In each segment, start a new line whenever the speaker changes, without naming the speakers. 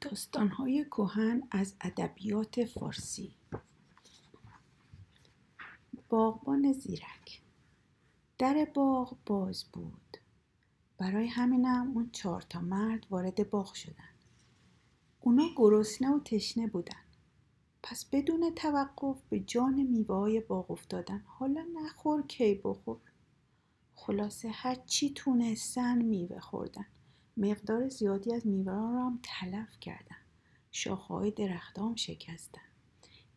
داستانهای کهن از ادبیات فارسی. باغبان زیرک. در باغ باز بود. برای همینم اون چهار تا مرد وارد باغ شدن. اونا گرسنه و تشنه بودن. پس بدون توقف به جان میوه های باغ افتادن. حالا نخور کی بخور؟ خلاصه هر چی تونستن میوه خوردن. مقدار زیادی از میوه را هم تلف کردن شاخهای درختام شکستن.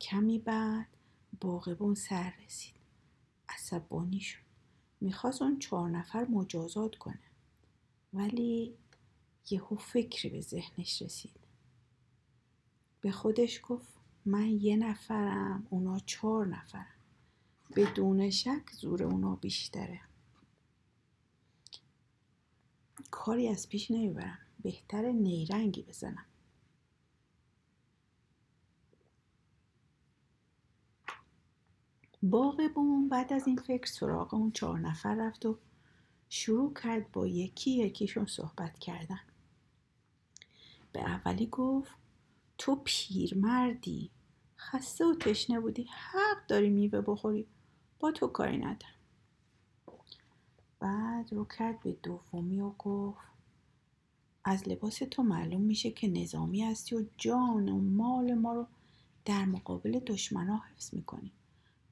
کمی بعد باغبون سر رسید. عصبانی شد. می‌خواست اون چهار نفر مجازات کنه. ولی یهو فکری به ذهنش رسید. به خودش گفت من یه نفرم اونا چهار نفرم بدون شک زور اونا بیشتره. کاری از پیش نمی‌برم بهتر نیرنگی بزنم. باغبون بعد از این فکر سراغ اون چهار نفر رفت و شروع کرد با یکی یکیشون صحبت کردن. به اولی گفت تو پیرمردی. خسته و تشنه بودی. حق داری میوه بخوری. با تو کاری ندارم. بعد رو کرد به دومی و گفت از لباس تو معلوم میشه که نظامی هستی و جان و مال ما رو در مقابل دشمنا حفظ می‌کنی.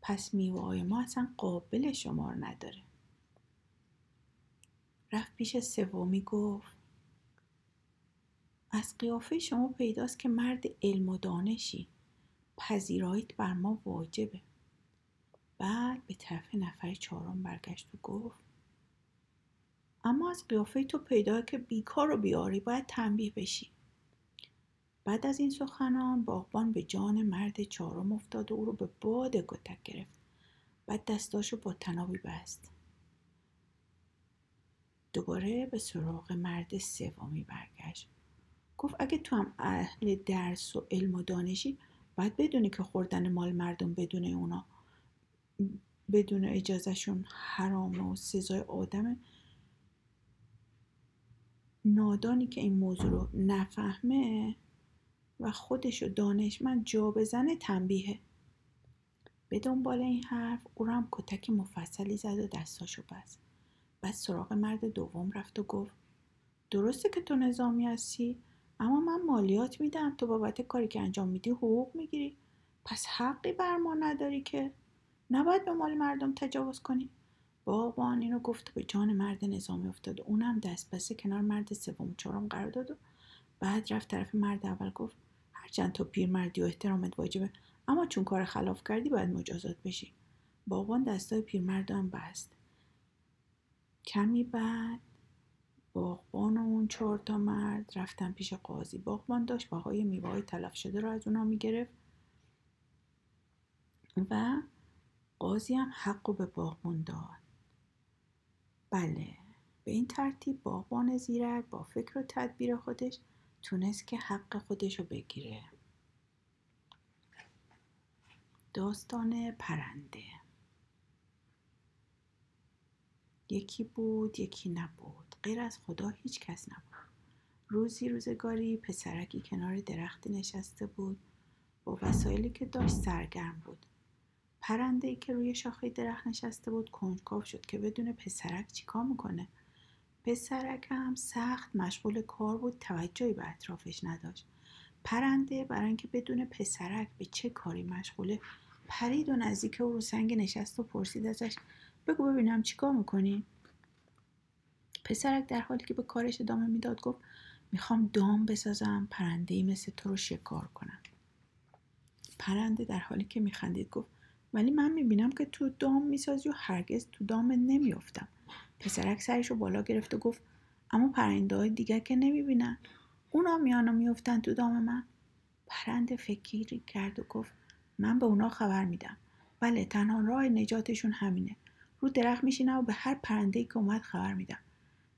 پس میوه های ما اصلا قابل شمار نداره. رفت پیش سومی گفت از قیافه شما پیداست که مرد علم و دانشی. پذیراییت بر ما واجبه. بعد به طرف نفر چهارم برگشت و گفت اما از قیافه تو پیدا که بیکار و بیاری باید تنبیه بشی. بعد از این سخنان باغبان به جان مرد چهارم افتاد و او رو به باد کتک گرفت. بعد دستاشو با تنابی بست. دوباره به سراغ مرد سومی برگشت. گفت اگه تو هم اهل درس و علم و دانشی باید بدونی که خوردن مال مردم بدون اونا بدون اجازهشون حرام و سزای آدمه. نادانی که این موضوع رو نفهمه و خودشو دانشمند جا بزنه تنبیهه. به دنبال این حرف او هم کتک مفصلی زد و دستاشو بست. بعد سراغ مرد دوم رفت و گفت درسته که تو نظامی هستی اما من مالیات میدم تو بابت کاری که انجام میدی حقوق می‌گیری. پس حقی بر ما نداری که. نباید به مال مردم تجاوز کنی. باغبان اینو گفت به جان مرد نظامی افتاد. و اونم دست بسته کنار مرد سوم چهارم قرار داد و بعد رفت طرف مرد اول گفت هرچند تو پیرمردی و احترامت واجبه اما چون کار خلاف کردی باید مجازات بشی. باغبان دستای پیرمرد هم بست. کمی بعد باغبان و اون چهار تا مرد رفتن پیش قاضی. باغبان داشت بهای میوه های تلف شده رو از اونا می‌گرفت و قاضی هم حق به باغبان داد. بله. به این ترتیب باغبان زیرک با فکر و تدبیر خودش تونست که حق خودش رو بگیره. داستان پرنده. یکی بود یکی نبود. غیر از خدا هیچ کس نبود. روزی روزگاری پسرکی کنار درختی نشسته بود. با وسایلی که داشت سرگرم بود. پرنده ای که روی شاخه درخت نشسته بود کنجکاو شد که بدون پسرک چیکار می‌کنه؟ پسرک هم سخت مشغول کار بود توجهی به اطرافش نداشت. پرنده برای اینکه بدون پسرک به چه کاری مشغوله پرید و نزدیک او رو سنگ نشست و پرسید ازش بگو ببینم چیکار می‌کنی؟ پسرک در حالی که به کارش ادامه می‌داد گفت می‌خوام دام بسازم پرنده ای مثل تو رو شکار کنم. پرنده در حالی که میخندید گفت ولی من می‌بینم که تو دام می‌سازی و هرگز تو دام نمیافتم. پسرک سرش رو بالا گرفت و گفت اما پرنده های دیگر که نمی‌بینن. اونا میان و میفتن تو دام من. پرنده فکری کرد و گفت من به اونا خبر میدم. بله تنها راه نجاتشون همینه. رو درخت میشینم و به هر پرنده که اومد خبر میدم.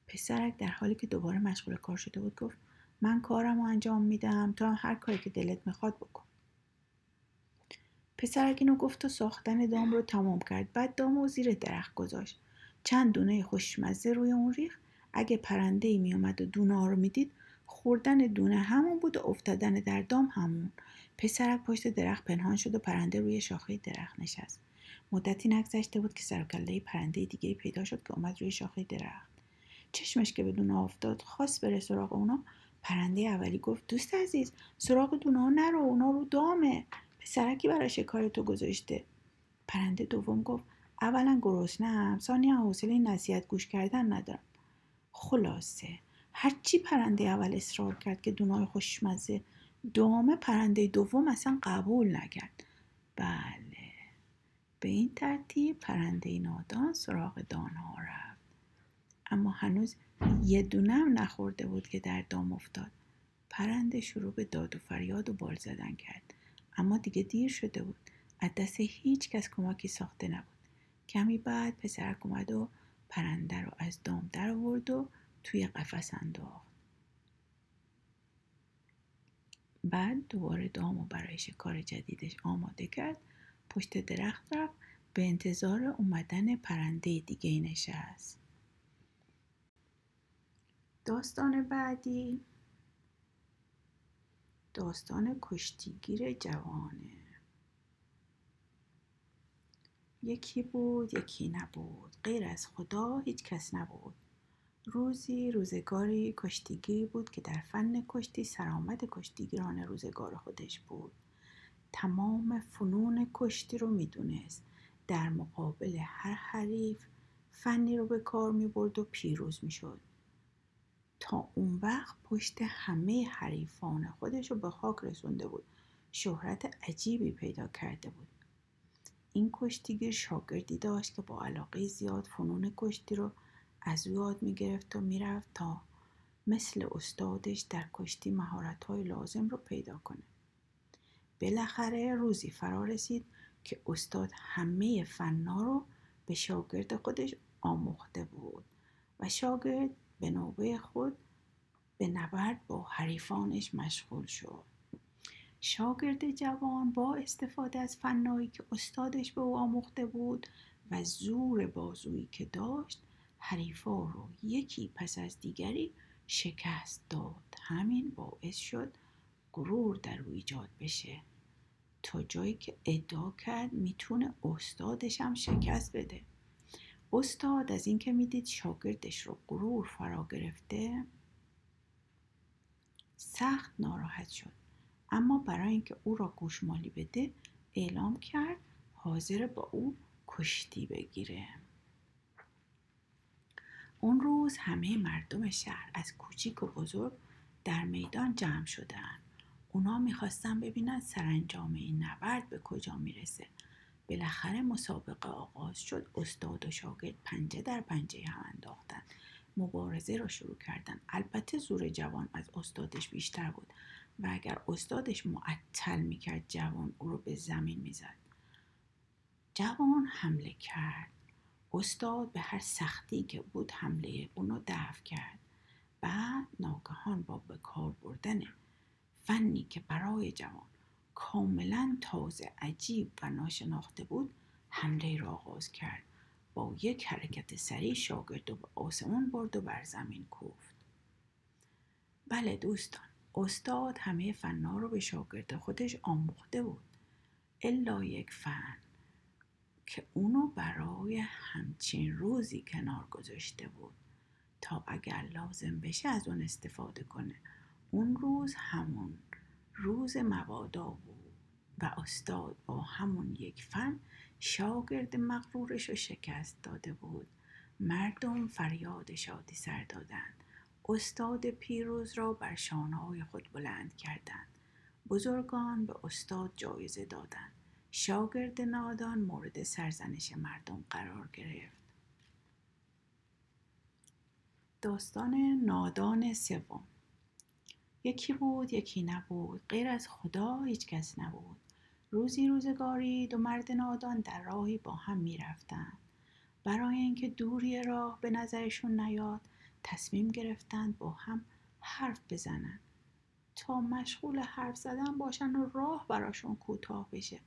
پسرک در حالی که دوباره مشغول کار شده بود گفت من کارم رو انجام میدم تا هر کاری که دلت می‌خواد بکن. پسرک گفت و ساختن دام رو تمام کرد. بعد دام رو زیر درخت گذاشت. چند دونه خوشمزه روی اون ریخ اگه پرنده ای میومد و دونه ها رو می‌دید خوردن دونه همون بود و افتادن در دام همون. پسرک پشت درخت پنهان شد و پرنده روی شاخه درخت نشست. مدتی نگذشته بود که سر پرنده دیگه پیدا شد که اومد روی شاخه درخت. چشمش که به دونه افتاد خواست بره سراغ اونا. پرنده اولی گفت دوست عزیز سراغ دونه ها نرو اونا رو دامه. پسرکی برای شکار تو گذاشته. پرنده دوم گفت اولا گرسنهام ثانیا حوصله نصیحت گوش کردن ندارم. خلاصه هرچی پرنده اول اصرار کرد که دونای خوشمزه دام پرنده دوم اصلا قبول نکرد. بله. به این ترتیب پرنده نادان سراغ دانها رفت. اما هنوز یه دونه هم نخورده بود که در دام افتاد. پرنده شروع به داد و فریاد و بال زدن کرد. اما دیگه دیر شده بود. از دست هیچ کس کمکی ساخته نبود. کمی بعد پسرک اومد و پرنده رو از دام در آورد و توی قفس انداخت. بعد دوباره دام و برای شکار جدیدش آماده کرد. پشت درخت رفت. به انتظار اومدن پرنده دیگه نشست. داستان بعدی. داستان کشتیگیر جوانه. یکی بود یکی نبود. غیر از خدا هیچ کس نبود. روزی روزگاری کشتیگیری بود که در فن کشتی سرآمد کشتیگیران روزگار خودش بود. تمام فنون کشتی رو می‌دونست. در مقابل هر حریف فنی رو به کار می برد و پیروز می شد. اون وقت پشت همه حریفان خودش رو به خاک رسونده بود. شهرت عجیبی پیدا کرده بود. این کشتیگیر شاگردی داشت که با علاقه زیاد فنون کشتی رو از او یاد می‌گرفت و می‌رفت تا مثل استادش در کشتی مهارت های لازم رو پیدا کنه. بالاخره روزی فرا رسید که استاد همه فنا رو به شاگرد خودش آموخته بود و شاگرد به نوبه خود به نبرد با حریفانش مشغول شد. شاگرد جوان با استفاده از فنایی که استادش به او آموخته بود و زور بازویی که داشت حریفا رو یکی پس از دیگری شکست داد. همین باعث شد غرور در او ایجاد بشه. تا جایی که ادعا کرد می‌تونه استادش هم شکست بده. استاد از اینکه می‌دید شاگردش رو غرور فرا گرفته سخت ناراحت شد. اما برای اینکه او را گوشمالی بده اعلام کرد حاضر با او کشتی بگیره. اون روز همه مردم شهر از کوچیک و بزرگ در میدان جمع شدن. اونا می‌خواستن ببینن سرانجام این نبرد به کجا می‌رسه. بالاخره مسابقه آغاز شد. استاد و شاگرد پنجه در پنجه هم انداختن. مبارزه را شروع کردن. البته زور جوان از استادش بیشتر بود و اگر استادش معطل می‌کرد جوان او رو به زمین می‌زد. جوان حمله کرد. استاد به هر سختی که بود حمله اونو دفع کرد. بعد ناگهان با به کار بردن فنی که برای جوان کاملا تازه عجیب و ناشناخته بود حمله را آغاز کرد. با یک حرکت سریع شاگرد و به آسمون برد و بر زمین کوفت. بله دوستان استاد همه فنا رو به شاگرد خودش آموخته بود. الا یک فن که اونو برای همچین روزی کنار گذاشته بود. تا اگر لازم بشه از اون استفاده کنه. اون روز همون روز مبادا بود. و استاد با همون یک فن شاگرد مغرورش رو شکست داده بود. مردم فریاد شادی سر دادند. استاد پیروز را بر شانه خود بلند کردند. بزرگان به استاد جایزه دادند. شاگرد نادان مورد سرزنش مردم قرار گرفت. داستان نادان سوم. یکی بود یکی نبود. غیر از خدا هیچ کس نبود. روزی روزگاری دو مرد نادان در راهی با هم می‌رفتند. برای اینکه دوری راه به نظرشون نیاد تصمیم گرفتند با هم حرف بزنن. تا مشغول حرف زدن باشن و راه براشون کوتاه بشه.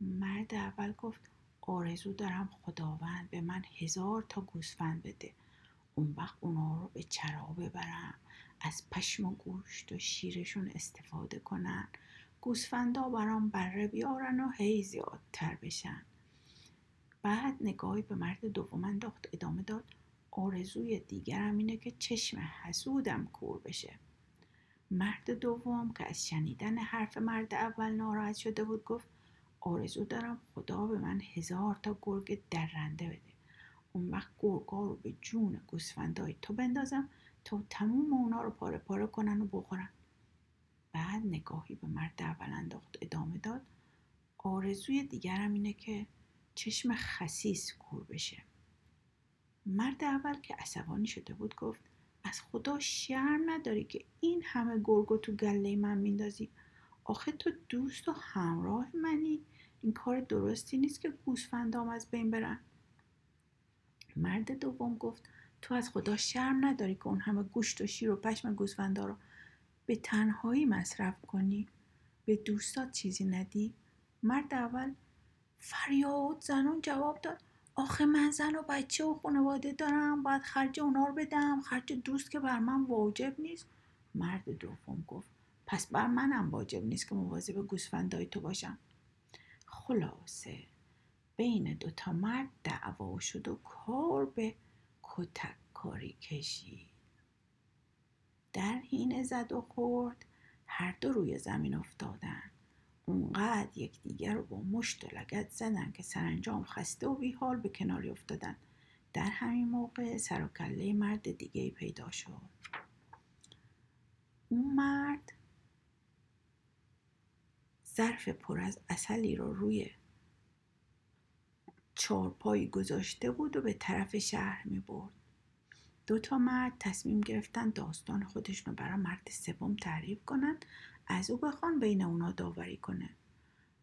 مرد اول گفت آرزو دارم خداوند به من هزار تا گوسفند بده. اون وقت اونا رو به چرا ببرم از پشم و گوشت و شیرشون استفاده کنن. گوسفندا برام بره بیارن و هی زیادتر بشن. بعد نگاهی به مرد دوم انداخت ادامه داد آرزوی دیگرم اینه که چشم حسودم کور بشه. مرد دوم که از شنیدن حرف مرد اول ناراحت شده بود گفت آرزو دارم خدا به من هزار تا گرگ درنده بده. اون وقت گرگا رو به جون گوسفندای تو بندازم تا تموم اونا رو پاره پاره کنن و بخورن. بعد نگاهی به مرد اول انداخت ادامه داد آرزوی دیگرم اینه که چشم خسیس کور بشه. مرد اول که عصبانی شده بود گفت از خدا شرم نداری که این همه گرگو تو گله من میندازی؟ آخه تو دوست و همراه منی. این کار درستی نیست که گوسفندام از بین برن. مرد دوم گفت تو از خدا شرم نداری که اون همه گوشت و شیر و پشم گوسفندا رو به تنهایی مصرف کنی. به دوستات چیزی ندی. مرد اول فریاد زنان جواب داد. آخه من زن و بچه و خانواده دارم. باید خرج اونا رو بدم. خرج دوست که بر من واجب نیست. مرد دوم گفت. پس بر منم واجب نیست که مواظب گوسفندای تو باشم. خلاصه. بین دوتا مرد دعوا شد و کار به کتک کاری کشید. در حین زد و خورد. هر دو روی زمین افتادن اونقدر یکدیگر رو با مشت و لگت زدن که سرانجام خسته و بیحال به کناری افتادن در همین موقع سر و کله مرد دیگه پیدا شد. اون مرد ظرف پر از اصلی رو روی چارپایی گذاشته بود و به طرف شهر می برد. دو تا مرد تصمیم گرفتن داستان خودشون رو برای مرد سوم تعریف کنند از او بخوان بین اونا داوری کنه.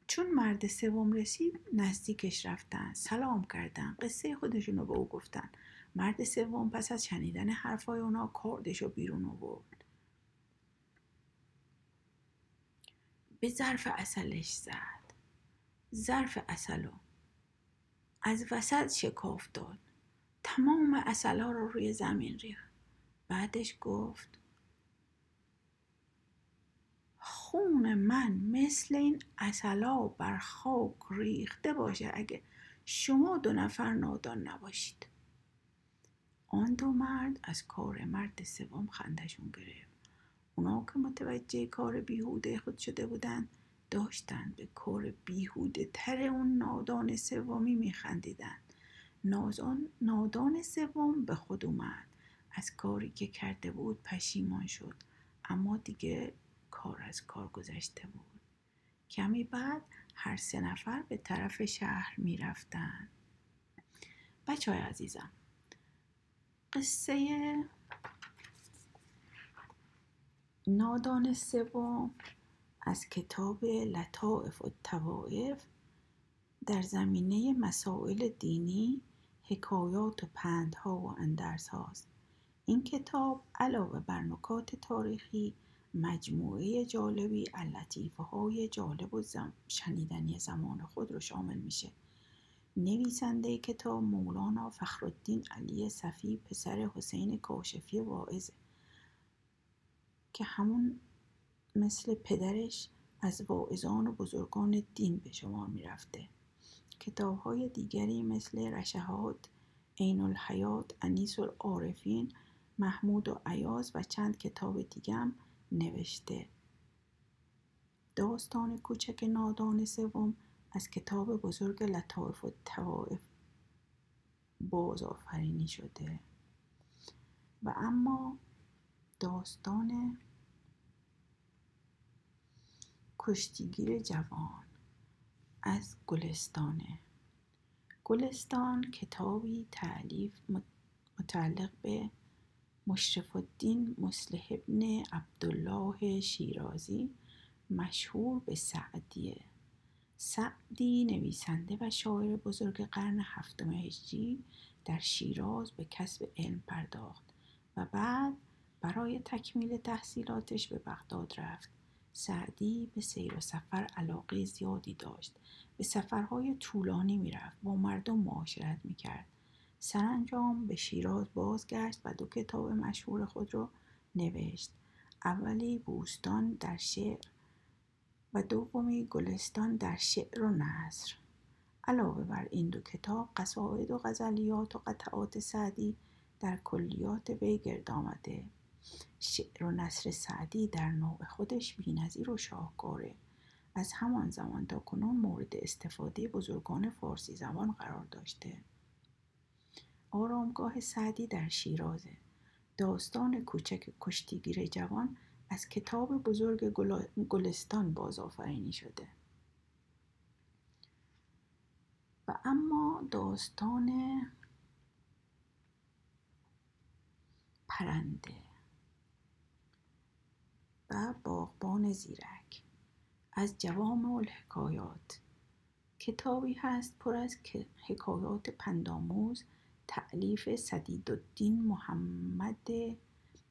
چون مرد سوم رسید نزدیکش رفتن سلام کردن قصه خودشون رو به او گفتن. مرد سوم پس از شنیدن حرفای اونا کاردش رو بیرون آورد. به ظرف اصلش زد. ظرف اصلو. از وسط شکاف داد. تمام اصل ها رو روی زمین ریخت. بعدش گفت خون من مثل این اصلا بر خاک ریخته باشه اگه شما دو نفر نادان نباشید. آن دو مرد از کار مرد سوم خندشون گرفت. اونا که متوجه کار بیهوده خود شده بودن داشتن به کار بیهوده تر اون نادان سومی میخندیدن. نادان سوم به خود اومد. از کاری که کرده بود پشیمان شد. اما دیگه کار از کار گذشته بود. کمی بعد هر سه نفر به طرف شهر می رفتن بچه های عزیزم قصه نادان سوم از کتاب لطائف و توائف در زمینه مسائل دینی حکایات و پندها و اندرس هاست این کتاب علاوه بر نکات تاریخی مجموعه جالبی اللطیفه های جالب و شنیدنی زمان خود رو شامل میشه. نویسنده کتاب مولانا فخرالدین علی صفی پسر حسین کاشفی واعظه که همون مثل پدرش از واعظان و بزرگان دین به شما می‌رفته. کتاب های دیگری مثل رشهات عین الحیات انیس العارفین محمود و عیاز و چند کتاب دیگم نوشته. داستان کوچک نادان سوم از کتاب بزرگ لطایف و توائف باز آفرینی شده. و اما داستان کشتیگیر جوان. از گلستانه. گلستان کتابی تعلیف متعلق به مشرف الدین مصلح ابن عبدالله شیرازی مشهور به سعدیه. سعدی نویسنده و شاعر بزرگ قرن هفتم هجری در شیراز به کسب علم پرداخت و بعد برای تکمیل تحصیلاتش به بغداد رفت. سعدی به سیر و سفر علاقه زیادی داشت. به سفرهای طولانی می‌رفت با مردم معاشرت می‌کرد. سرانجام به شیراز بازگشت و دو کتاب مشهور خود را نوشت. اولی بوستان در شعر و دومی گلستان در شعر و نظر علاوه بر این دو کتاب قصاید و غزلیات و قطعات سعدی در کلیات وی گرد آمده. شعر و نصر سعدی در نوع خودش بینظیر و شاهکاره. از همان زمان تا کنون مورد استفاده بزرگان فارسی زبان قرار داشته. آرامگاه سعدی در شیرازه. داستان کوچک کشتیگیر جوان از کتاب بزرگ گلستان بازآفرینی شده. و اما داستان پرنده. باغبان زیرک. از جوامع الحکایات. کتابی هست پر از حکایات پنداموز تعلیف سدیدالدین محمد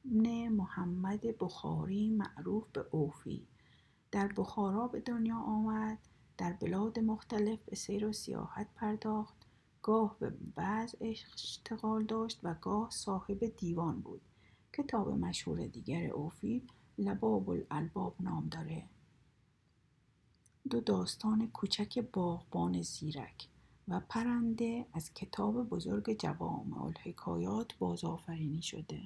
ابن محمد بخاری معروف به اوفی. در بخارا به دنیا آمد در بلاد مختلف به سیر و سیاحت پرداخت. گاه به بعض اشتغال داشت و گاه صاحب دیوان بود. کتاب مشهور دیگر اوفی لباب الالباب نام داره. دو داستان کوچک باغبان زیرک و پرنده از کتاب بزرگ جوامع الحکایات بازآفرینی شده.